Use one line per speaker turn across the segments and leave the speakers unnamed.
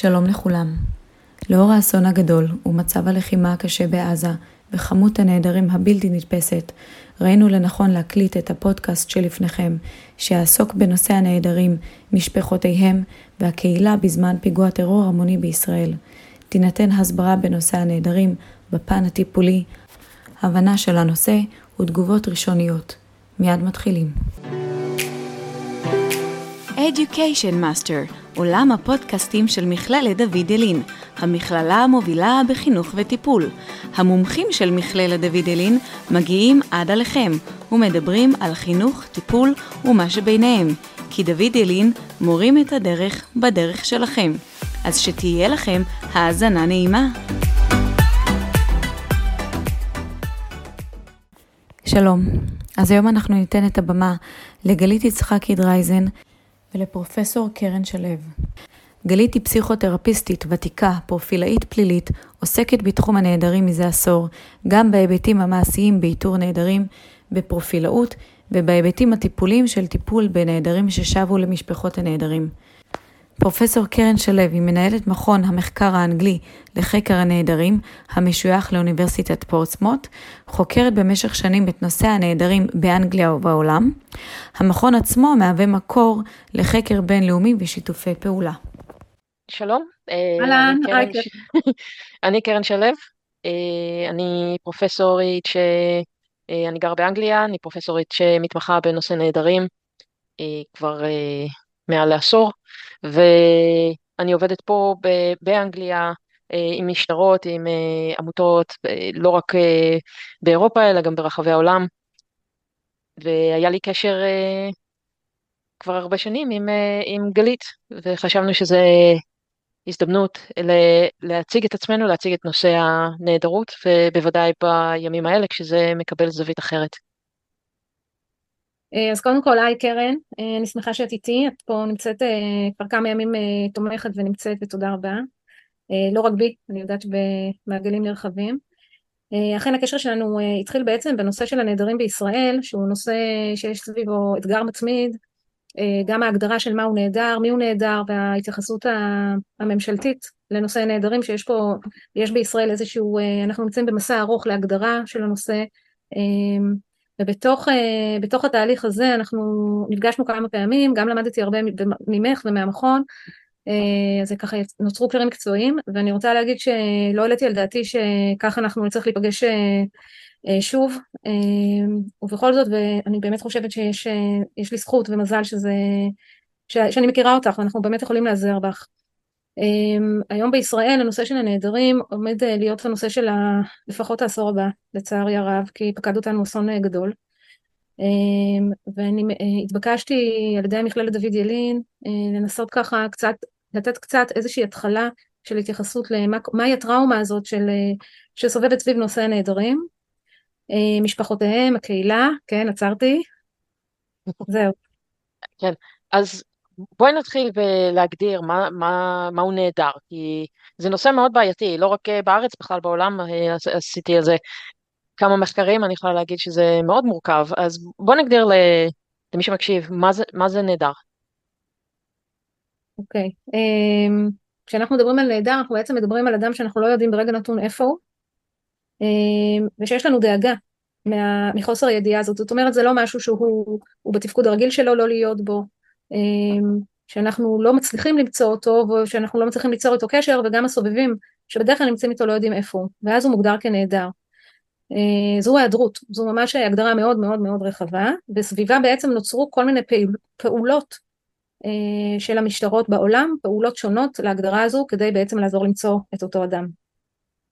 שלום לכולם. לאור האסון הגדול ומצב הלחימה הקשה בעזה וכמות הנעדרים הבלתי נתפסת, ראינו לנכון להקליט את הפודקאסט שלפניכם, שיעסוק בנושא הנעדרים, משפחותיהם והקהילה בזמן פיגוע טרור המוני בישראל. תינתן הסברה בנושא הנעדרים בפן הטיפולי, הבנה של הנושא ותגובות ראשוניות. מיד מתחילים.
Education Master, עולם הפודקאסטים של מכללת דוד ילין, המכללה המובילה בחינוך וטיפול. המומחים של מכללת דוד ילין מגיעים עד עליכם ומדברים על חינוך, טיפול ומה שביניהם, כי דוד ילין מורים את הדרך בדרך שלכם. אז שתהיה לכם האזנה נעימה.
שלום. אז היום אנחנו ניתן את הבמה לגלית יצחקי דרייזן, ולפרופסור קרן שלו. גלית היא פסיכותרפיסטית ותיקה, פרופילאית פלילית, עוסקת בתחום הנעדרים מזה עשור, גם בהיבטים המעשיים באיתור נעדרים, בפרופילאות ובהיבטים הטיפוליים של טיפול בנעדרים ששבו למשפחות הנעדרים. פרופסור קרן שלו היא מנהלת מכון המחקר האנגלי לחקר הנעדרים, המשוייך לאוניברסיטת פורtsmouth, חוקרת במשך שנים את נושא הנעדרים באנגליה ובעולם. המכון עצמו מהווה מקור לחקר בינלאומי ושיתופי פעולה.
שלום.
אה, אהלן,
היי. אני קרן שלו, אה, אני פרופסורית שאני אה, גרה באנגליה, אני פרופסורית שמתמחה בנושא נעדרים כבר מעל לעשור. ואני עובדת פה באנגליה אה, עם משטרות, עם אה, עמותות, אה, לא רק באירופה, אלא גם ברחבי העולם. והיה לי קשר כבר הרבה שנים עם, עם גלית, וחשבנו שזה הזדמנות להציג את עצמנו, להציג את נושא הנעדרות, ובוודאי בימים האלה כשזה מקבל זווית אחרת.
אה, אז קודם כל, היי קרן, אה, אני שמחה שאת איתי, את פה נמצאת אה, כבר כמה ימים תומכת ונמצאת, ותודה רבה. לא רק בי, אני יודעת שבמעגלים נרחבים. אכן הקשר שלנו התחיל בעצם בנושא של הנעדרים בישראל, שהוא נושא שיש סביבו אתגר מצמיד, גם ההגדרה של מהו נעדר, מי הוא נעדר, וההתייחסות הממשלתית לנושא הנעדרים, שיש פה, יש בישראל איזשהו, אנחנו נמצאים במסע ארוך להגדרה של הנושא. ובתוך uh, התהליך הזה אנחנו נפגשנו כמה פעמים, גם למדתי הרבה ממך ומהמכון, uh, אז ככה נוצרו קשרים מקצועיים, ואני רוצה להגיד שלא העליתי על דעתי שככה אנחנו נצטרך להיפגש uh, שוב, ובכל זאת, ואני באמת חושבת שיש לי זכות ומזל שזה, שאני מכירה אותך, ואנחנו באמת יכולים להיעזר בך. Um, היום בישראל הנושא של הנעדרים עומד uh, להיות הנושא של ה... לפחות העשור הבא, לצערי הרב, כי פקד אותנו אסון uh, גדול. Um, ואני uh, התבקשתי על ידי מכללת דוד ילין לנסות ככה קצת, לתת קצת איזושהי התחלה של התייחסות למהי הטראומה הזאת של, שסובבת סביב נושא הנעדרים. משפחותיהם, הקהילה, כן, עצרתי. זהו.
כן, אז בואי נתחיל בלהגדיר מה, מה, מה הוא נהדר, כי זה נושא מאוד בעייתי, לא רק אה, בארץ, בכלל בעולם אה, עשיתי על זה כמה מחקרים, אני יכולה להגיד שזה מאוד מורכב, אז בוא נגדיר למי שמקשיב, מה זה, מה זה נהדר.
אוקיי, okay. um, כשאנחנו מדברים על נהדר, אנחנו בעצם מדברים על אדם שאנחנו לא יודעים ברגע נתון איפה הוא, um, ושיש לנו דאגה מה, מחוסר הידיעה הזאת, זאת אומרת זה לא משהו שהוא בתפקוד הרגיל שלו לא להיות בו, אמ, שאנחנו לא מצליחים למצוא אותו ושאנחנו לא מצליחים ליצור איתו קשר וגם הסובבים שבדרך כלל נמצאים איתו לא יודעים איפה הוא ואז הוא מוגדר כנעדר. אה, זו היעדרות, זו ממש הגדרה מאוד מאוד מאוד רחבה וסביבה בעצם נוצרו כל מיני פעולות אה, של המשטרות בעולם, פעולות שונות להגדרה הזו כדי בעצם לעזור למצוא את אותו אדם.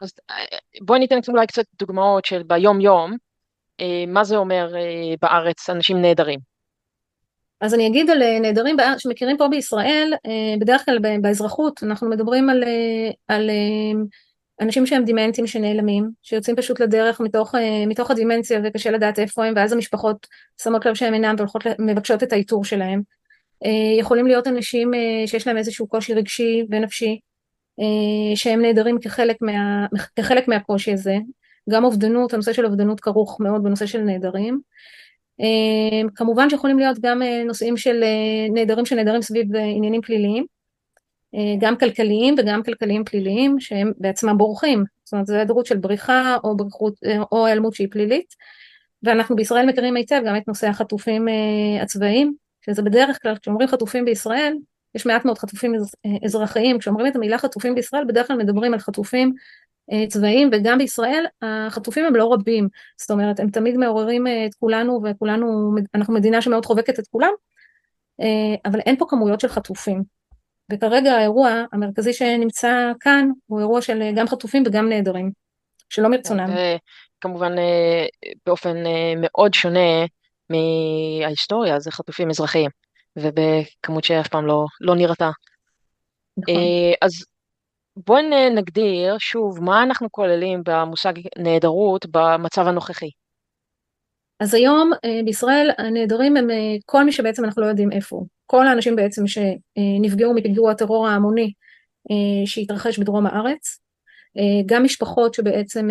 אז אה, בואי ניתן אולי קצת דוגמאות של ביום יום, מה זה אומר בארץ אנשים נעדרים.
אז אני אגיד על אה, נעדרים שמכירים פה בישראל, אה, בדרך כלל באזרחות אנחנו מדברים על, אה, על אנשים שהם דימנטים שנעלמים, שיוצאים פשוט לדרך מתוך, מתוך הדימנציה וקשה לדעת איפה הם, ואז המשפחות שמות לב שהם אינם והולכות מבקשות את האיתור שלהם. יכולים להיות אנשים שיש להם איזשהו קושי רגשי ונפשי, שהם נעדרים כחלק, מה, כחלק מהקושי הזה. גם אובדנות, הנושא של אובדנות כרוך מאוד בנושא של נעדרים. כמובן שיכולים להיות גם נושאים של נעדרים שנעדרים סביב עניינים פליליים. גם כלכליים וגם כלכליים פליליים שהם בעצמם בורחים, זאת אומרת זו היעדרות של בריחה או, בריחות, או היעלמות שהיא פלילית ואנחנו בישראל מכירים היטב גם את נושא החטופים הצבאיים שזה בדרך כלל כשאומרים חטופים בישראל יש מעט מאוד חטופים אזרחיים כשאומרים את המילה חטופים בישראל בדרך כלל מדברים על חטופים צבאיים וגם בישראל החטופים הם לא רבים זאת אומרת הם תמיד מעוררים את כולנו וכולנו אנחנו מדינה שמאוד חובקת את כולם אבל אין פה כמויות של חטופים וכרגע האירוע המרכזי שנמצא כאן הוא אירוע של גם חטופים וגם נעדרים שלא מרצונם.
כמובן באופן מאוד שונה מההיסטוריה זה חטופים אזרחיים ובכמות שאף פעם לא, לא נראתה. נכון. אז בואי נגדיר שוב מה אנחנו כוללים במושג נעדרות במצב הנוכחי.
אז היום בישראל הנעדרים הם כל מי שבעצם אנחנו לא יודעים איפה הוא. כל האנשים בעצם שנפגעו מפיגוע הטרור ההמוני שהתרחש בדרום הארץ, גם משפחות שבעצם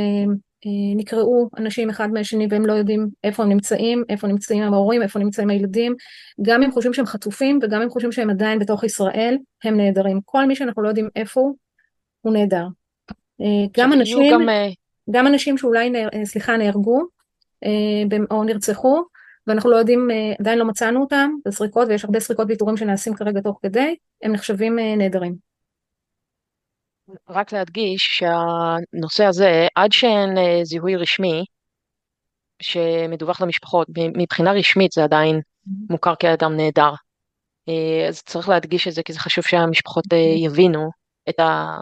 נקראו אנשים אחד מהשני והם לא יודעים איפה הם נמצאים, איפה נמצאים ההורים, איפה נמצאים הילדים, גם אם חושבים שהם חטופים וגם אם חושבים שהם עדיין בתוך ישראל, הם נעדרים. כל מי שאנחנו לא יודעים איפה הוא, הוא נעדר. גם אנשים, גם... גם אנשים שאולי, סליחה, נהרגו או נרצחו, ואנחנו לא יודעים, עדיין לא מצאנו אותם, זה סריקות ויש הרבה סריקות ויתורים שנעשים כרגע תוך כדי, הם נחשבים נעדרים.
רק להדגיש שהנושא הזה, עד שאין זיהוי רשמי, שמדווח למשפחות, מבחינה רשמית זה עדיין מוכר כאדם נעדר. אז צריך להדגיש את זה, כי זה חשוב שהמשפחות יבינו את ה...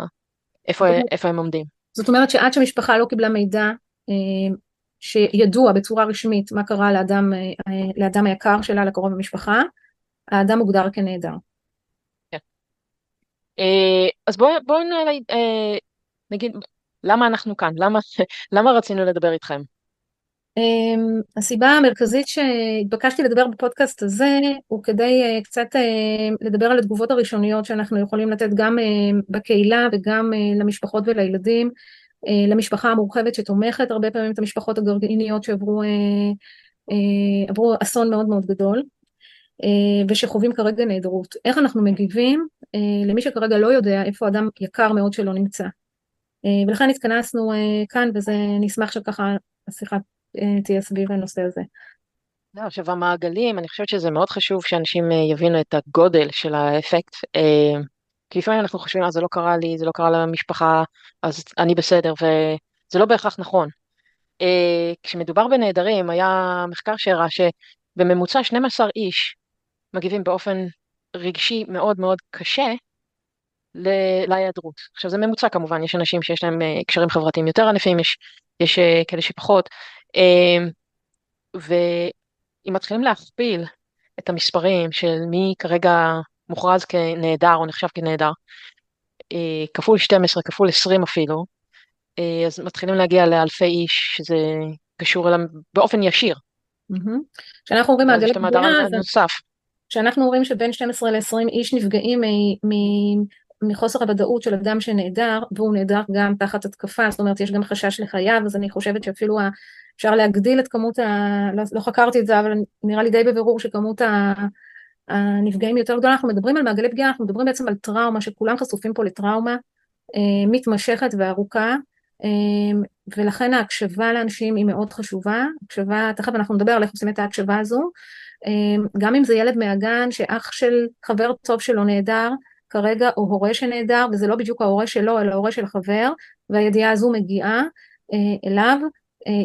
איפה, איפה הם עומדים.
זאת אומרת שעד שהמשפחה לא קיבלה מידע שידוע בצורה רשמית מה קרה לאדם, לאדם היקר שלה, לקרוב במשפחה, האדם מוגדר כנעדר.
כן. אז בואו בוא נגיד, למה אנחנו כאן? למה, למה רצינו לדבר איתכם?
הסיבה המרכזית שהתבקשתי לדבר בפודקאסט הזה הוא כדי קצת לדבר על התגובות הראשוניות שאנחנו יכולים לתת גם בקהילה וגם למשפחות ולילדים אה, למשפחה המורחבת שתומכת הרבה פעמים את המשפחות הגרעיניות שעברו אה, אה, עברו אסון מאוד מאוד גדול ושחווים כרגע נעדרות. איך אנחנו מגיבים למי שכרגע לא יודע איפה אדם יקר מאוד שלא נמצא. ולכן התכנסנו כאן וזה נשמח שככה השיחה תהיה סביב הנושא הזה.
לא, עכשיו המעגלים, אני חושבת שזה מאוד חשוב שאנשים יבינו את הגודל של האפקט. כי לפעמים אנחנו חושבים, אה, זה לא קרה לי, זה לא קרה למשפחה, אז אני בסדר, וזה לא בהכרח נכון. אה, כשמדובר בנעדרים, היה מחקר שהראה שבממוצע 12 איש מגיבים באופן רגשי מאוד מאוד קשה להיעדרות. עכשיו זה ממוצע כמובן, יש אנשים שיש להם אה, קשרים חברתיים יותר ענפים, יש, יש אה, כאלה שפחות, אה, ואם מתחילים להכפיל את המספרים של מי כרגע מוכרז כנעדר או נחשב כנעדר, אה, כפול 12, כפול 20 אפילו, אה, אז מתחילים להגיע לאלפי איש שזה קשור אליהם באופן ישיר.
כשאנחנו אומרים מעגלי פגיעה, כשאנחנו אומרים שבין 12 ל-20 איש נפגעים מחוסר הוודאות של אדם שנעדר, והוא נעדר גם תחת התקפה, זאת אומרת יש גם חשש לחייו, אז אני חושבת שאפילו אפשר להגדיל את כמות ה... לא, לא חקרתי את זה, אבל נראה לי די בבירור שכמות ה... הנפגעים יותר גדולה, אנחנו מדברים על מעגלי פגיעה, אנחנו מדברים בעצם על טראומה, שכולם חשופים פה לטראומה אה, מתמשכת וארוכה, אה, ולכן ההקשבה לאנשים היא מאוד חשובה, הקשבה, תכף אנחנו נדבר על איך עושים את ההקשבה הזו, אה, גם אם זה ילד מהגן שאח של חבר טוב שלו נהדר, כרגע, או הורה שנהדר, וזה לא בדיוק ההורה שלו, אלא ההורה של חבר, והידיעה הזו מגיעה אליו, אה,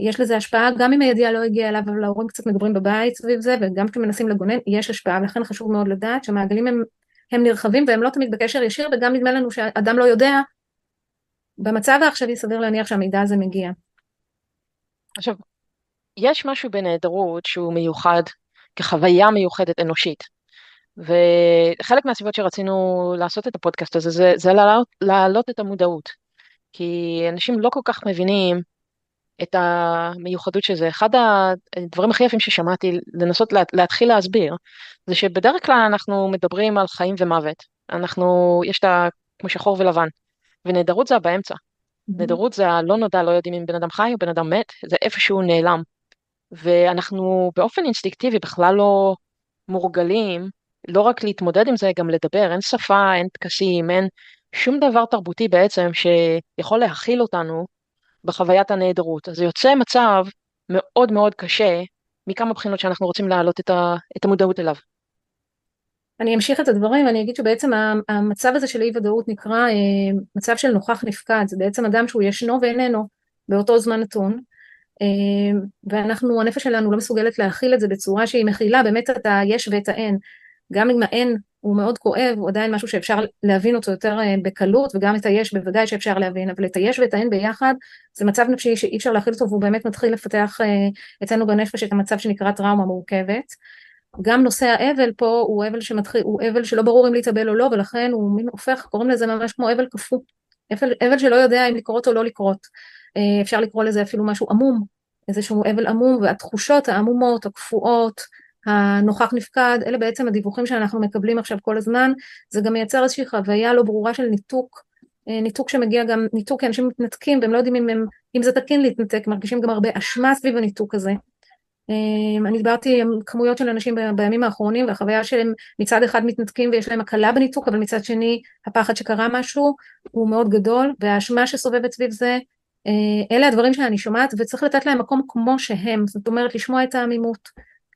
יש לזה השפעה, גם אם הידיעה לא הגיעה אליו, אבל ההורים קצת מדברים בבית סביב זה, וגם כשמנסים לגונן, יש השפעה, ולכן חשוב מאוד לדעת שהמעגלים הם, הם נרחבים והם לא תמיד בקשר ישיר, וגם נדמה לנו שאדם לא יודע, במצב העכשווי סביר להניח שהמידע הזה מגיע.
עכשיו, יש משהו בנעדרות שהוא מיוחד, כחוויה מיוחדת אנושית. וחלק מהסיבות שרצינו לעשות את הפודקאסט הזה זה, זה להעלות, להעלות את המודעות. כי אנשים לא כל כך מבינים את המיוחדות של זה. אחד הדברים הכי יפים ששמעתי, לנסות לה, להתחיל להסביר, זה שבדרך כלל אנחנו מדברים על חיים ומוות. אנחנו, יש את ה... כמו שחור ולבן, ונעדרות זה באמצע. Mm-hmm. נעדרות זה הלא נודע, לא יודעים אם בן אדם חי או בן אדם מת, זה איפשהו נעלם. ואנחנו באופן אינסטינקטיבי בכלל לא מורגלים לא רק להתמודד עם זה, גם לדבר, אין שפה, אין טקסים, אין שום דבר תרבותי בעצם שיכול להכיל אותנו בחוויית הנעדרות. אז זה יוצא מצב מאוד מאוד קשה מכמה בחינות שאנחנו רוצים להעלות את, ה, את המודעות אליו.
אני אמשיך את הדברים ואני אגיד שבעצם המצב הזה של אי ודאות נקרא אה, מצב של נוכח נפקד, זה בעצם אדם שהוא ישנו ואיננו באותו זמן נתון, אה, ואנחנו, הנפש שלנו לא מסוגלת להכיל את זה בצורה שהיא מכילה באמת את היש ואת האין, גם אם האין הוא מאוד כואב, הוא עדיין משהו שאפשר להבין אותו יותר אה, בקלות, וגם את היש בוודאי שאפשר להבין, אבל את היש ואת האין ביחד, זה מצב נפשי שאי אפשר להכיל אותו, והוא באמת מתחיל לפתח אצלנו בנפש את המצב שנקרא טראומה מורכבת. גם נושא האבל פה הוא אבל שמתחיל, הוא אבל שלא ברור אם להתאבל או לא, ולכן הוא מין הופך, קוראים לזה ממש כמו אבל קפוא. אבל, אבל שלא יודע אם לקרות או לא לקרות. אה, אפשר לקרוא לזה אפילו משהו עמום, איזשהו אבל עמום, והתחושות העמומות, הקפואות, הנוכח נפקד, אלה בעצם הדיווחים שאנחנו מקבלים עכשיו כל הזמן, זה גם מייצר איזושהי חוויה לא ברורה של ניתוק, אה, ניתוק שמגיע גם, ניתוק כי אנשים מתנתקים והם לא יודעים אם, הם, אם זה תקין להתנתק, מרגישים גם הרבה אשמה סביב הניתוק הזה. אמ, אני דיברתי עם כמויות של אנשים בימים האחרונים והחוויה שהם מצד אחד מתנתקים ויש להם הקלה בניתוק אבל מצד שני הפחד שקרה משהו הוא מאוד גדול והאשמה שסובבת סביב זה אה, אלה הדברים שאני שומעת וצריך לתת להם מקום כמו שהם זאת אומרת לשמוע את העמימות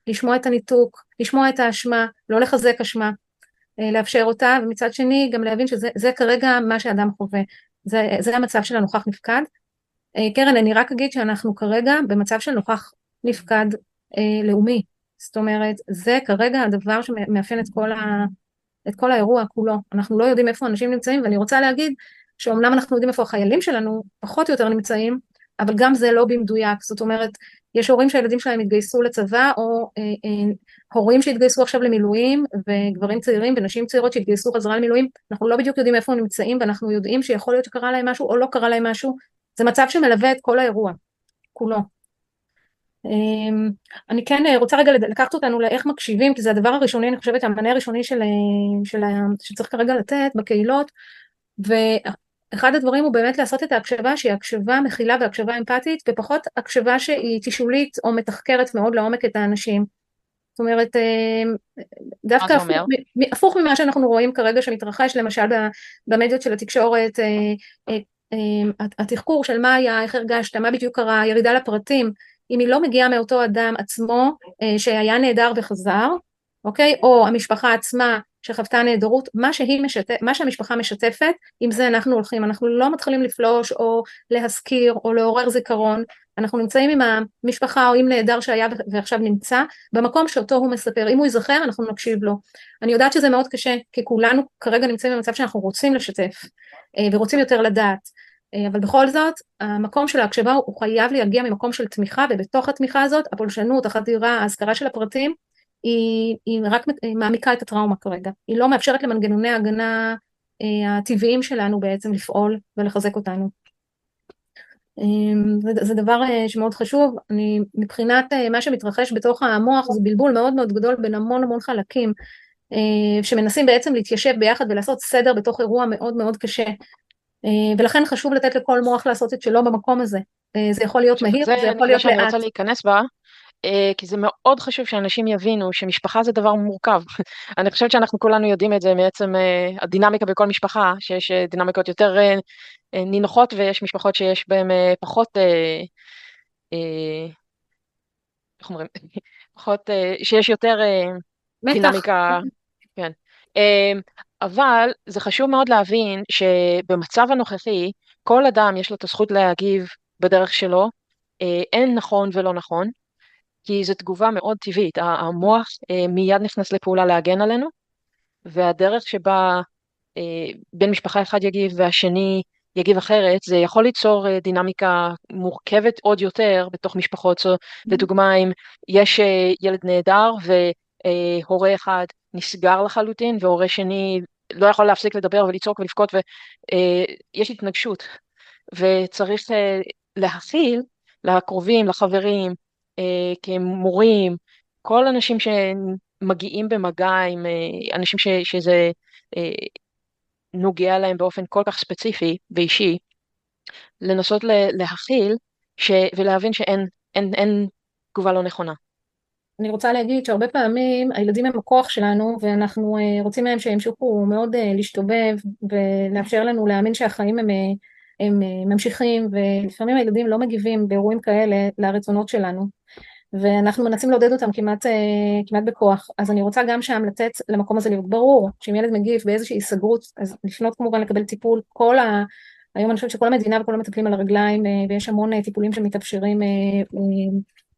לשמוע את הניתוק לשמוע את האשמה לא לחזק אשמה אה, לאפשר אותה ומצד שני גם להבין שזה כרגע מה שאדם חווה זה, זה המצב של הנוכח נפקד אה, קרן אני רק אגיד שאנחנו כרגע במצב של נוכח נפקד אה, לאומי. זאת אומרת, זה כרגע הדבר שמאפיין את כל, ה, את כל האירוע כולו. אנחנו לא יודעים איפה אנשים נמצאים, ואני רוצה להגיד שאומנם אנחנו יודעים איפה החיילים שלנו פחות או יותר נמצאים, אבל גם זה לא במדויק. זאת אומרת, יש הורים שהילדים שלהם התגייסו לצבא, או אה, אה, הורים שהתגייסו עכשיו למילואים, וגברים צעירים ונשים צעירות שהתגייסו חזרה למילואים, אנחנו לא בדיוק יודעים איפה הם נמצאים, ואנחנו יודעים שיכול להיות שקרה להם משהו או לא קרה להם משהו. זה מצב שמלווה את כל האירוע, כולו. אמ, אני כן אה, רוצה רגע לקחת אותנו לאיך מקשיבים, כי זה הדבר הראשוני, אני חושבת, המענה הראשוני של, אה, של, שצריך כרגע לתת בקהילות, ואחד הדברים הוא באמת לעשות את ההקשבה שהיא הקשבה מכילה והקשבה אמפתית, ופחות הקשבה שהיא תשאולית או מתחקרת מאוד לעומק את האנשים. זאת אומרת, אה, דווקא הפוך, הפוך ממה שאנחנו רואים כרגע שמתרחש, למשל במדיות של התקשורת, התחקור של מה היה, איך הרגשת, מה בדיוק קרה, ירידה לפרטים, אם היא לא מגיעה מאותו אדם עצמו אה, שהיה נעדר וחזר, אוקיי? או המשפחה עצמה שחוותה נעדרות, מה, שהיא משתף, מה שהמשפחה משתפת, עם זה אנחנו הולכים, אנחנו לא מתחילים לפלוש או להזכיר או לעורר זיכרון, אנחנו נמצאים עם המשפחה או עם נעדר שהיה ועכשיו נמצא, במקום שאותו הוא מספר, אם הוא ייזכר אנחנו נקשיב לו. אני יודעת שזה מאוד קשה, כי כולנו כרגע נמצאים במצב שאנחנו רוצים לשתף אה, ורוצים יותר לדעת, אה, אבל בכל זאת המקום של ההקשבה הוא חייב להגיע ממקום של תמיכה ובתוך התמיכה הזאת הפולשנות, החדירה, ההזכרה של הפרטים היא, היא רק היא מעמיקה את הטראומה כרגע, היא לא מאפשרת למנגנוני ההגנה אה, הטבעיים שלנו בעצם לפעול ולחזק אותנו. אה, זה, זה דבר שמאוד חשוב, אני, מבחינת מה שמתרחש בתוך המוח זה בלבול מאוד מאוד גדול בין המון המון חלקים שמנסים בעצם להתיישב ביחד ולעשות סדר בתוך אירוע מאוד מאוד קשה אה, ולכן חשוב לתת לכל מוח לעשות את שלו במקום הזה. אה, זה יכול להיות מהיר, זה יכול להיות לאט.
אני רוצה להיכנס בה, אה, כי זה מאוד חשוב שאנשים יבינו שמשפחה זה דבר מורכב. אני חושבת שאנחנו כולנו יודעים את זה מעצם הדינמיקה בכל משפחה, שיש דינמיקות יותר נינוחות ויש משפחות שיש בהן פחות, איך אומרים, פחות, שיש יותר דינמיקה, כן. אבל זה חשוב מאוד להבין שבמצב הנוכחי, כל אדם יש לו את הזכות להגיב בדרך שלו, אה, אין נכון ולא נכון, כי זו תגובה מאוד טבעית, המוח אה, מיד נכנס לפעולה להגן עלינו, והדרך שבה אה, בן משפחה אחד יגיב והשני יגיב אחרת, זה יכול ליצור דינמיקה מורכבת עוד יותר בתוך משפחות. זו, mm-hmm. לדוגמה, אם יש ילד נהדר והורה אחד נסגר לחלוטין והורה שני לא יכול להפסיק לדבר ולצעוק ולבכות ויש אה, התנגשות וצריך אה, להכיל לקרובים, לחברים, אה, כמורים, כל אנשים שמגיעים במגע עם אנשים ש, שזה נוגע להם באופן כל כך ספציפי ואישי, לנסות להכיל ש, ולהבין שאין אין, אין תגובה לא נכונה.
אני רוצה להגיד שהרבה פעמים הילדים הם הכוח שלנו ואנחנו רוצים מהם שימשיכו מאוד להשתובב ולאפשר לנו להאמין שהחיים הם, הם ממשיכים ולפעמים הילדים לא מגיבים באירועים כאלה לרצונות שלנו ואנחנו מנסים לעודד אותם כמעט, כמעט בכוח אז אני רוצה גם שם לתת למקום הזה להיות ברור שאם ילד מגיב באיזושהי היסגרות אז לפנות כמובן לקבל טיפול כל ה... היום אני חושבת שכל המדינה וכל המטפלים על הרגליים ויש המון טיפולים שמתאפשרים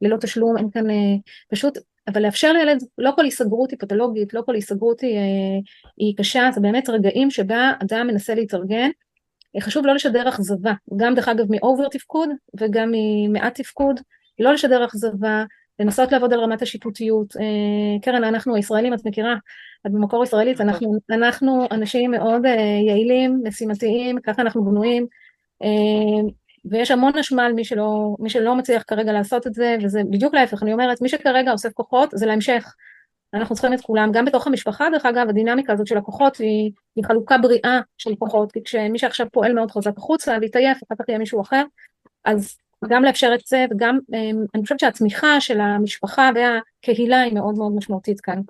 ללא תשלום, אין כאן פשוט, אבל לאפשר לילד, לא כל היסגרות היא פתולוגית, לא כל היסגרות היא, היא קשה, זה באמת רגעים שבה אדם מנסה להתארגן. חשוב לא לשדר אכזבה, גם דרך אגב מאובר תפקוד וגם ממעט תפקוד, לא לשדר אכזבה, לנסות לעבוד על רמת השיפוטיות. קרן, אנחנו הישראלים, את מכירה, את במקור ישראלית, אנחנו, אנחנו אנשים מאוד יעילים, משימתיים, ככה אנחנו בנויים. ויש המון אשמה על מי שלא, מי שלא מצליח כרגע לעשות את זה, וזה בדיוק להפך, אני אומרת, מי שכרגע אוסף כוחות זה להמשך. אנחנו צריכים את כולם, גם בתוך המשפחה, דרך אגב, הדינמיקה הזאת של הכוחות היא, היא חלוקה בריאה של כוחות, כי כשמי שעכשיו פועל מאוד חזק החוצה ויתעייף, אחר כך יהיה מישהו אחר, אז גם לאפשר את זה, וגם אני חושבת שהתמיכה של המשפחה והקהילה היא מאוד מאוד משמעותית כאן.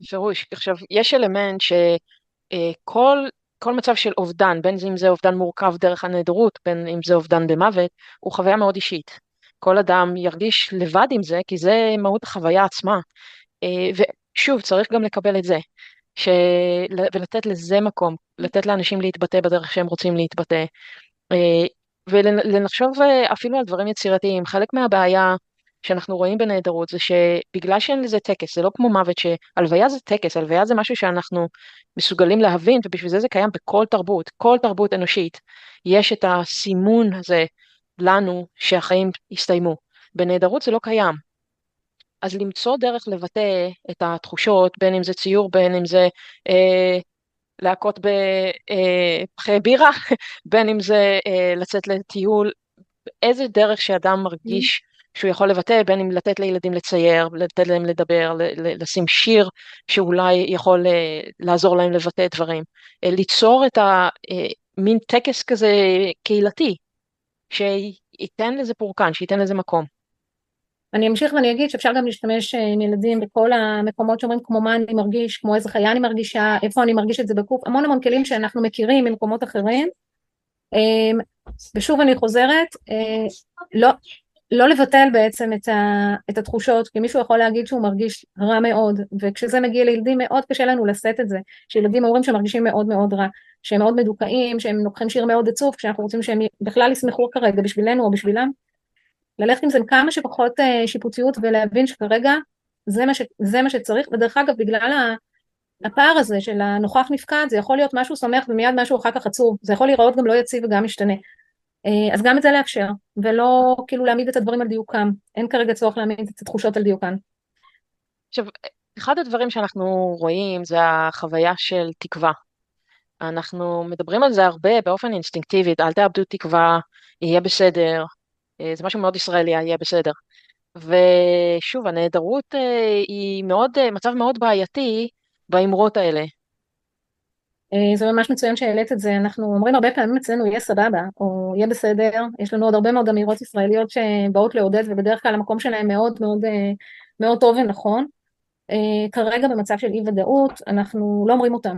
בפירוש, עכשיו, יש אלמנט שכל כל מצב של אובדן, בין אם זה אובדן מורכב דרך הנעדרות, בין אם זה אובדן במוות, הוא חוויה מאוד אישית. כל אדם ירגיש לבד עם זה, כי זה מהות החוויה עצמה. אה, ושוב, צריך גם לקבל את זה, ש... ולתת לזה מקום, לתת לאנשים להתבטא בדרך שהם רוצים להתבטא. אה, ולחשוב אה, אפילו על דברים יצירתיים. חלק מהבעיה שאנחנו רואים בנהדרות זה שבגלל שאין לזה טקס, זה לא כמו מוות שהלוויה זה טקס, הלוויה זה משהו שאנחנו מסוגלים להבין ובשביל זה זה קיים בכל תרבות, כל תרבות אנושית יש את הסימון הזה לנו שהחיים הסתיימו. בנהדרות זה לא קיים. אז למצוא דרך לבטא את התחושות, בין אם זה ציור, בין אם זה אה, להכות בפחי אה, בירה, בין אם זה אה, לצאת לטיול, איזה דרך שאדם מרגיש שהוא יכול לבטא, בין אם לתת לילדים לצייר, לתת להם לדבר, לשים שיר שאולי יכול אה, לעזור להם לבטא דברים, אה, ליצור את המין אה, טקס כזה קהילתי, שייתן לזה פורקן, שייתן לזה מקום.
אני אמשיך ואני אגיד שאפשר גם להשתמש עם ילדים בכל המקומות שאומרים כמו מה אני מרגיש, כמו איזה חיה אני מרגישה, איפה אני מרגיש את זה בגוף, המון המון כלים שאנחנו מכירים ממקומות אחרים. ושוב אני חוזרת, לא, לא לבטל בעצם את, ה, את התחושות, כי מישהו יכול להגיד שהוא מרגיש רע מאוד, וכשזה מגיע לילדים מאוד קשה לנו לשאת את זה, שילדים אומרים שהם מרגישים מאוד מאוד רע, שהם מאוד מדוכאים, שהם לוקחים שיר מאוד עצוב, כשאנחנו רוצים שהם בכלל ישמחו כרגע בשבילנו או בשבילם. ללכת עם זה כמה שפחות אה, שיפוטיות ולהבין שכרגע זה מה, ש, זה מה שצריך, ודרך אגב בגלל הפער הזה של הנוכח נפקד, זה יכול להיות משהו שמח ומיד משהו אחר כך עצוב, זה יכול להיראות גם לא יציב וגם משתנה. אה, אז גם את זה לאפשר, ולא כאילו להעמיד את הדברים על דיוקם. אין כרגע צורך להעמיד את התחושות על דיוקן.
עכשיו, אחד הדברים שאנחנו רואים זה החוויה של תקווה. אנחנו מדברים על זה הרבה באופן אינסטינקטיבי, אל תאבדו תקווה, יהיה בסדר, זה משהו מאוד ישראלי, יהיה בסדר. ושוב, הנעדרות אה, היא מאוד, מצב מאוד בעייתי באמרות האלה.
אה, זה ממש מצוין שהעלית את זה, אנחנו אומרים הרבה פעמים אצלנו יהיה סבבה, או יהיה בסדר, יש לנו עוד הרבה מאוד אמירות ישראליות שבאות לעודד ובדרך כלל המקום שלהם מאוד מאוד אה, מאוד טוב ונכון. אה, כרגע במצב של אי ודאות אנחנו לא אומרים אותם.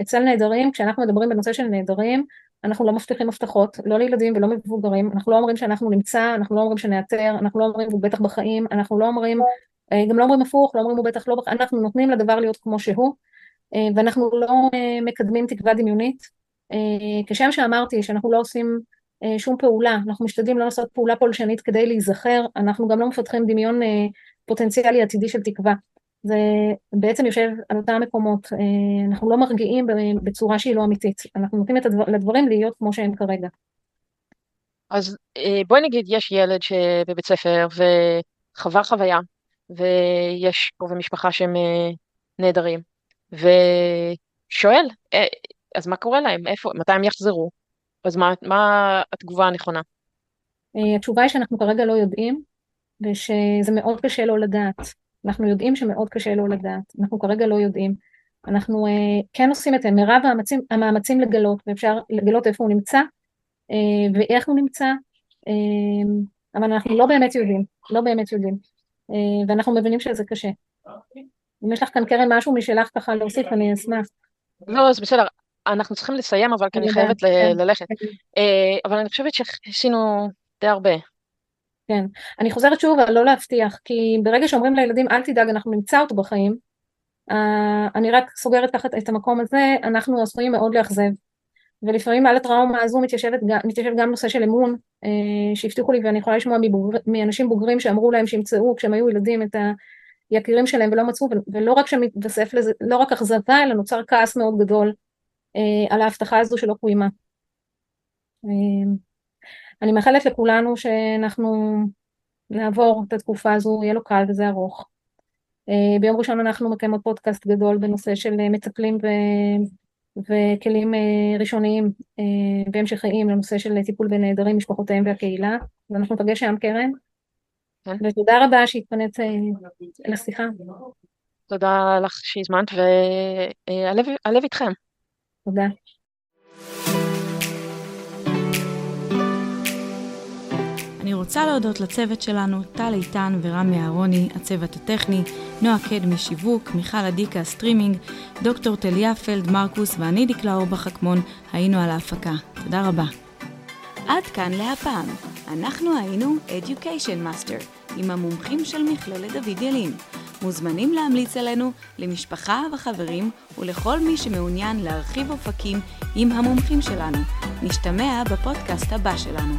אצל נעדרים, כשאנחנו מדברים בנושא של נעדרים, אנחנו לא מבטיחים הבטחות, לא לילדים ולא מבוגרים, אנחנו לא אומרים שאנחנו נמצא, אנחנו לא אומרים שנאתר, אנחנו לא אומרים הוא בטח בחיים, אנחנו לא אומרים, גם לא אומרים הפוך, לא אומרים הוא בטח לא בחיים, אנחנו נותנים לדבר להיות כמו שהוא. אה, ואנחנו לא אה, מקדמים תקווה דמיונית. אה, כשם שאמרתי שאנחנו לא עושים שום פעולה, אנחנו משתדלים לא לעשות פעולה פולשנית כדי להיזכר, אנחנו גם לא מפתחים דמיון פוטנציאלי עתידי של תקווה. זה בעצם יושב על אותם מקומות, אנחנו לא מרגיעים בצורה שהיא לא אמיתית, אנחנו נותנים הדבר, לדברים להיות כמו שהם כרגע.
אז בואי נגיד יש ילד שבבית ספר וחווה חוויה ויש קרובי משפחה שהם נהדרים ושואל, אה, אז מה קורה להם? איפה, מתי הם יחזרו? אז מה, מה התגובה הנכונה?
אה, התשובה היא שאנחנו כרגע לא יודעים, ושזה מאוד קשה לא לדעת. אנחנו יודעים שמאוד קשה לא לדעת, אנחנו כרגע לא יודעים. אנחנו uh, כן עושים את מרב המאמצים, המאמצים לגלות, ואפשר לגלות איפה הוא נמצא uh, ואיך הוא נמצא, uh, אבל אנחנו לא באמת יודעים, לא באמת יודעים. ואנחנו מבינים שזה קשה. אם יש לך כאן קרן משהו משלך ככה להוסיף, אני אשמח.
לא, זה בסדר. אנחנו צריכים לסיים, אבל כי אני חייבת כן. ללכת. אבל אני חושבת שעשינו די הרבה.
כן. אני חוזרת שוב על לא להבטיח, כי ברגע שאומרים לילדים אל תדאג, אנחנו נמצא אותו בחיים, אני רק סוגרת ככה את המקום הזה, אנחנו עשויים מאוד לאכזב. ולפעמים על הטראומה הזו מתיישבת, מתיישב גם נושא של אמון, אה, שהבטיחו לי ואני יכולה לשמוע מבוגר, מאנשים בוגרים שאמרו להם שימצאו כשהם היו ילדים את היקירים שלהם ולא מצאו, ולא רק שמתווסף לזה, לא רק אכזבה, אלא נוצר כעס מאוד גדול אה, על ההבטחה הזו שלא קוימה. אה, אני מאחלת לכולנו שאנחנו נעבור את התקופה הזו, יהיה לו קל וזה ארוך. ביום ראשון אנחנו מקיימות פודקאסט גדול בנושא של מטפלים ו... וכלים אה, ראשוניים אה, והמשכיים לנושא של טיפול בנעדרים, משפחותיהם והקהילה, ואנחנו נפגש שם קרן. כן. ותודה רבה שהתפנית אה, לשיחה.
תודה לך שהזמנת, והלב איתכם.
תודה.
אני רוצה להודות לצוות שלנו, טל איתן ורמי אהרוני, הצוות הטכני, נועה קד משיווק, מיכל אדיקה סטרימינג, דוקטור טליה פלד מרקוס ואני דקלה אורבך אקמון, היינו על ההפקה. תודה רבה. עד כאן להפעם. אנחנו היינו Education Master, עם המומחים של מכללת דוד ילין. מוזמנים להמליץ עלינו למשפחה וחברים ולכל מי שמעוניין להרחיב אופקים עם המומחים שלנו. נשתמע בפודקאסט הבא שלנו.